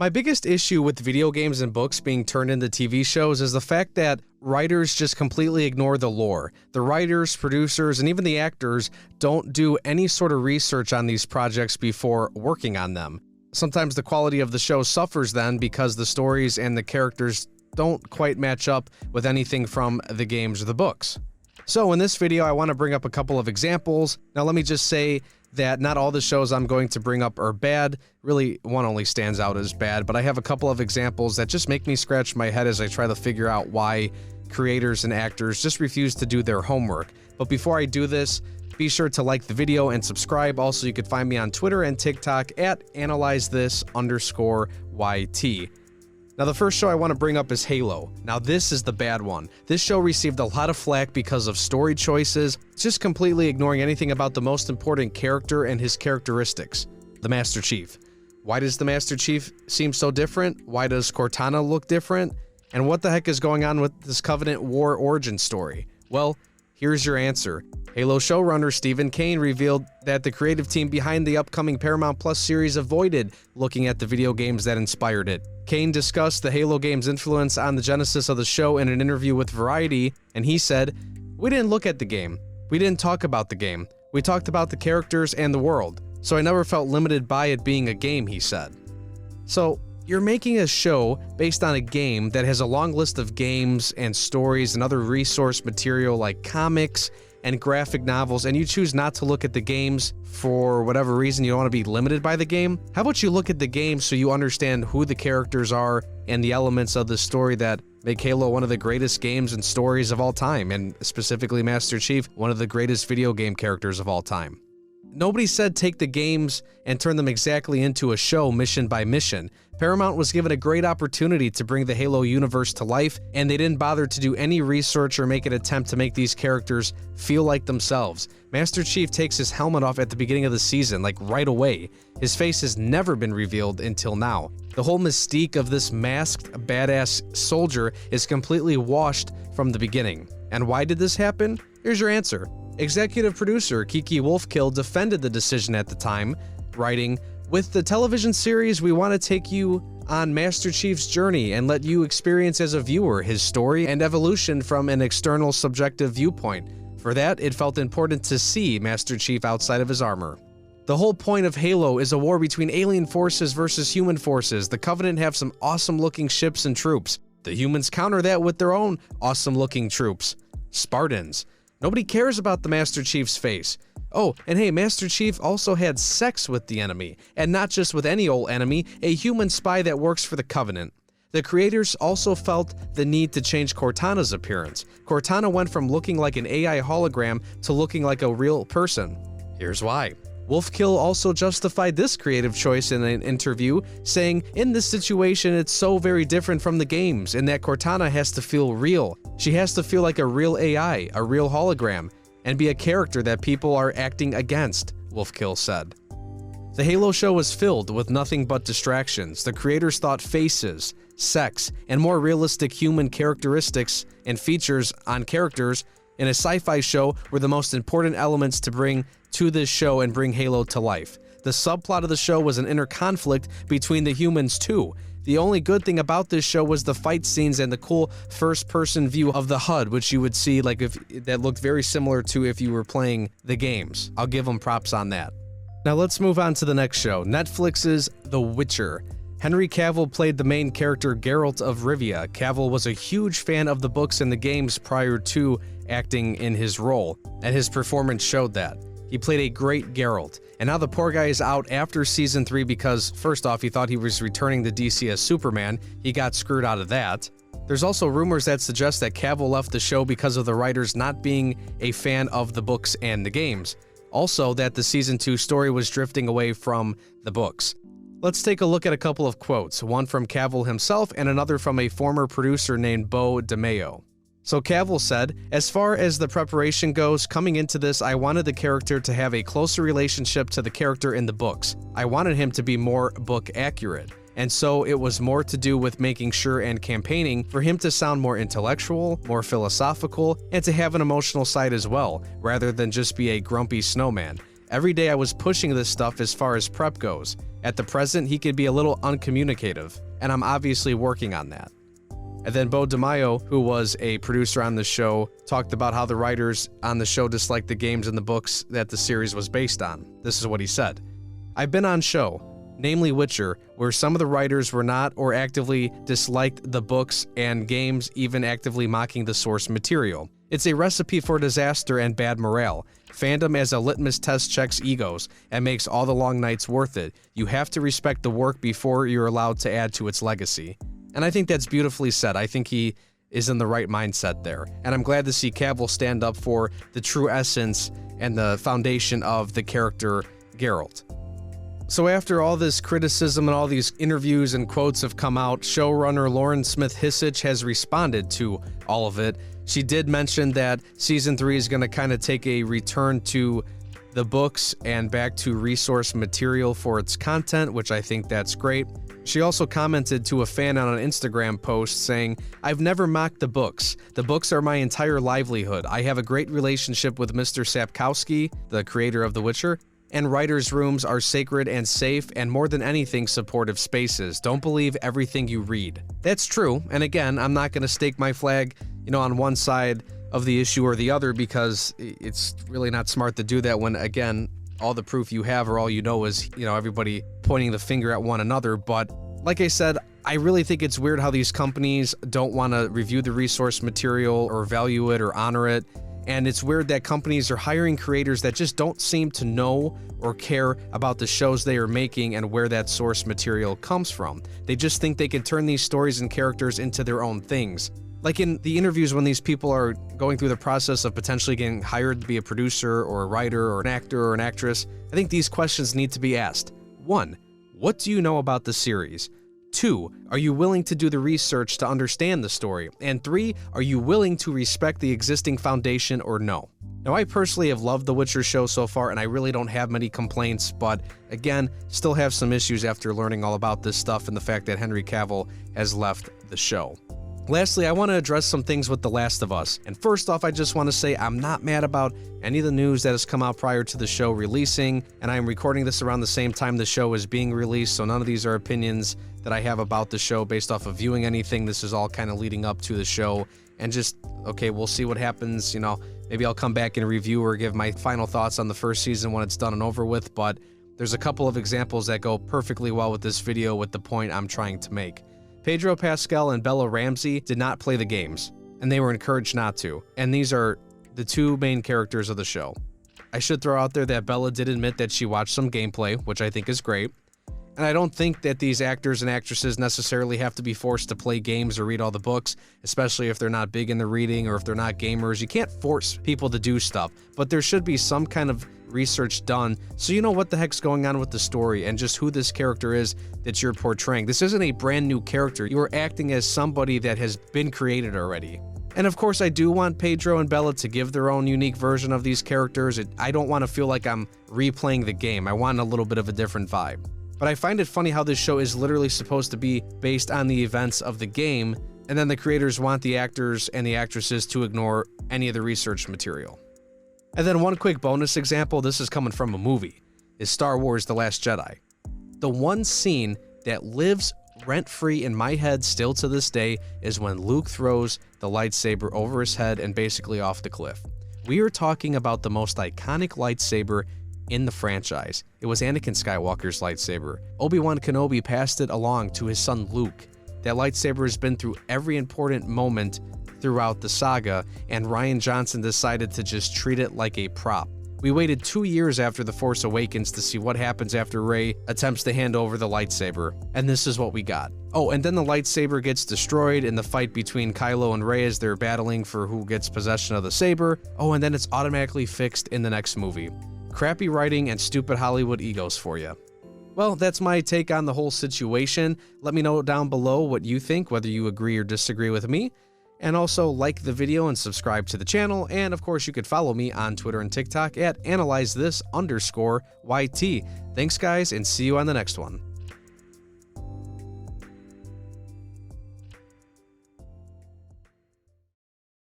My biggest issue with video games and books being turned into TV shows is the fact that writers just completely ignore the lore. The writers, producers, and even the actors don't do any sort of research on these projects before working on them. Sometimes the quality of the show suffers then because the stories and the characters don't quite match up with anything from the games or the books. So in this video, I want to bring up a couple of examples. Now let me just say that not all the shows I'm going to bring up are bad. Really, one only stands out as bad, but I have a couple of examples that just make me scratch my head as I try to figure out why creators and actors just refuse to do their homework. But before I do this, be sure to like the video and subscribe. Also, you can find me on Twitter and TikTok at analyze this underscore YT. Now, the first show I want to bring up is Halo. Now, this is the bad one. This show received a lot of flack because of story choices, just completely ignoring anything about the most important character and his characteristics the Master Chief. Why does the Master Chief seem so different? Why does Cortana look different? And what the heck is going on with this Covenant War origin story? Well, here's your answer. Halo showrunner Steven Kane revealed that the creative team behind the upcoming Paramount Plus series avoided looking at the video games that inspired it. Kane discussed the Halo game's influence on the genesis of the show in an interview with Variety, and he said, We didn't look at the game. We didn't talk about the game. We talked about the characters and the world. So I never felt limited by it being a game, he said. So, you're making a show based on a game that has a long list of games and stories and other resource material like comics and graphic novels, and you choose not to look at the games for whatever reason you don't want to be limited by the game, how about you look at the game so you understand who the characters are and the elements of the story that make Halo one of the greatest games and stories of all time, and specifically Master Chief, one of the greatest video game characters of all time. Nobody said take the games and turn them exactly into a show mission by mission. Paramount was given a great opportunity to bring the Halo universe to life, and they didn't bother to do any research or make an attempt to make these characters feel like themselves. Master Chief takes his helmet off at the beginning of the season, like right away. His face has never been revealed until now. The whole mystique of this masked, badass soldier is completely washed from the beginning. And why did this happen? Here's your answer. Executive producer Kiki Wolfkill defended the decision at the time, writing, with the television series, we want to take you on Master Chief's journey and let you experience as a viewer his story and evolution from an external subjective viewpoint. For that, it felt important to see Master Chief outside of his armor. The whole point of Halo is a war between alien forces versus human forces. The Covenant have some awesome looking ships and troops. The humans counter that with their own awesome looking troops Spartans. Nobody cares about the Master Chief's face. Oh, and hey, Master Chief also had sex with the enemy, and not just with any old enemy, a human spy that works for the Covenant. The creators also felt the need to change Cortana's appearance. Cortana went from looking like an AI hologram to looking like a real person. Here's why. Wolfkill also justified this creative choice in an interview, saying, In this situation, it's so very different from the games in that Cortana has to feel real. She has to feel like a real AI, a real hologram, and be a character that people are acting against, Wolfkill said. The Halo show was filled with nothing but distractions. The creators thought faces, sex, and more realistic human characteristics and features on characters in a sci fi show were the most important elements to bring to this show and bring Halo to life. The subplot of the show was an inner conflict between the humans, too. The only good thing about this show was the fight scenes and the cool first-person view of the HUD, which you would see like if that looked very similar to if you were playing the games. I'll give them props on that. Now let's move on to the next show, Netflix's The Witcher. Henry Cavill played the main character Geralt of Rivia. Cavill was a huge fan of the books and the games prior to acting in his role, and his performance showed that. He played a great Geralt, and now the poor guy is out after season 3 because, first off, he thought he was returning to DC as Superman. He got screwed out of that. There's also rumors that suggest that Cavill left the show because of the writers not being a fan of the books and the games. Also, that the season 2 story was drifting away from the books. Let's take a look at a couple of quotes, one from Cavill himself and another from a former producer named Beau DeMayo. So Cavill said, As far as the preparation goes, coming into this, I wanted the character to have a closer relationship to the character in the books. I wanted him to be more book accurate. And so it was more to do with making sure and campaigning for him to sound more intellectual, more philosophical, and to have an emotional side as well, rather than just be a grumpy snowman. Every day I was pushing this stuff as far as prep goes. At the present, he could be a little uncommunicative, and I'm obviously working on that. And then Beau DeMayo, who was a producer on the show, talked about how the writers on the show disliked the games and the books that the series was based on. This is what he said I've been on show, namely Witcher, where some of the writers were not or actively disliked the books and games, even actively mocking the source material. It's a recipe for disaster and bad morale. Fandom as a litmus test checks egos and makes all the long nights worth it. You have to respect the work before you're allowed to add to its legacy. And I think that's beautifully said. I think he is in the right mindset there. And I'm glad to see Cavill stand up for the true essence and the foundation of the character Geralt. So, after all this criticism and all these interviews and quotes have come out, showrunner Lauren Smith Hissrich has responded to all of it. She did mention that season three is going to kind of take a return to the books and back to resource material for its content, which I think that's great. She also commented to a fan on an Instagram post saying, I've never mocked the books. The books are my entire livelihood. I have a great relationship with Mr. Sapkowski, the creator of The Witcher, and writers' rooms are sacred and safe, and more than anything, supportive spaces. Don't believe everything you read. That's true, and again, I'm not going to stake my flag, you know, on one side of the issue or the other because it's really not smart to do that when, again, all the proof you have or all you know is, you know, everybody pointing the finger at one another. But like I said, I really think it's weird how these companies don't want to review the resource material or value it or honor it. And it's weird that companies are hiring creators that just don't seem to know or care about the shows they are making and where that source material comes from. They just think they can turn these stories and characters into their own things. Like in the interviews when these people are going through the process of potentially getting hired to be a producer or a writer or an actor or an actress, I think these questions need to be asked. One, what do you know about the series? Two, are you willing to do the research to understand the story? And three, are you willing to respect the existing foundation or no? Now, I personally have loved The Witcher show so far, and I really don't have many complaints, but again, still have some issues after learning all about this stuff and the fact that Henry Cavill has left the show. Lastly, I want to address some things with The Last of Us. And first off, I just want to say I'm not mad about any of the news that has come out prior to the show releasing, and I am recording this around the same time the show is being released, so none of these are opinions that I have about the show based off of viewing anything. This is all kind of leading up to the show, and just, okay, we'll see what happens. You know, maybe I'll come back and review or give my final thoughts on the first season when it's done and over with, but there's a couple of examples that go perfectly well with this video with the point I'm trying to make. Pedro Pascal and Bella Ramsey did not play the games, and they were encouraged not to. And these are the two main characters of the show. I should throw out there that Bella did admit that she watched some gameplay, which I think is great. And I don't think that these actors and actresses necessarily have to be forced to play games or read all the books, especially if they're not big in the reading or if they're not gamers. You can't force people to do stuff, but there should be some kind of research done so you know what the heck's going on with the story and just who this character is that you're portraying. This isn't a brand new character. You are acting as somebody that has been created already. And of course, I do want Pedro and Bella to give their own unique version of these characters. It, I don't want to feel like I'm replaying the game. I want a little bit of a different vibe. But I find it funny how this show is literally supposed to be based on the events of the game, and then the creators want the actors and the actresses to ignore any of the research material. And then one quick bonus example this is coming from a movie is Star Wars The Last Jedi. The one scene that lives rent free in my head still to this day is when Luke throws the lightsaber over his head and basically off the cliff. We are talking about the most iconic lightsaber in the franchise. It was Anakin Skywalker's lightsaber. Obi Wan Kenobi passed it along to his son Luke. That lightsaber has been through every important moment throughout the saga, and Rian Johnson decided to just treat it like a prop. We waited two years after The Force Awakens to see what happens after Rey attempts to hand over the lightsaber, and this is what we got. Oh, and then the lightsaber gets destroyed in the fight between Kylo and Rey as they're battling for who gets possession of the saber. Oh, and then it's automatically fixed in the next movie. Crappy writing and stupid Hollywood egos for you. Well, that's my take on the whole situation. Let me know down below what you think, whether you agree or disagree with me. And also like the video and subscribe to the channel. And of course, you could follow me on Twitter and TikTok at analyze this underscore YT. Thanks, guys, and see you on the next one.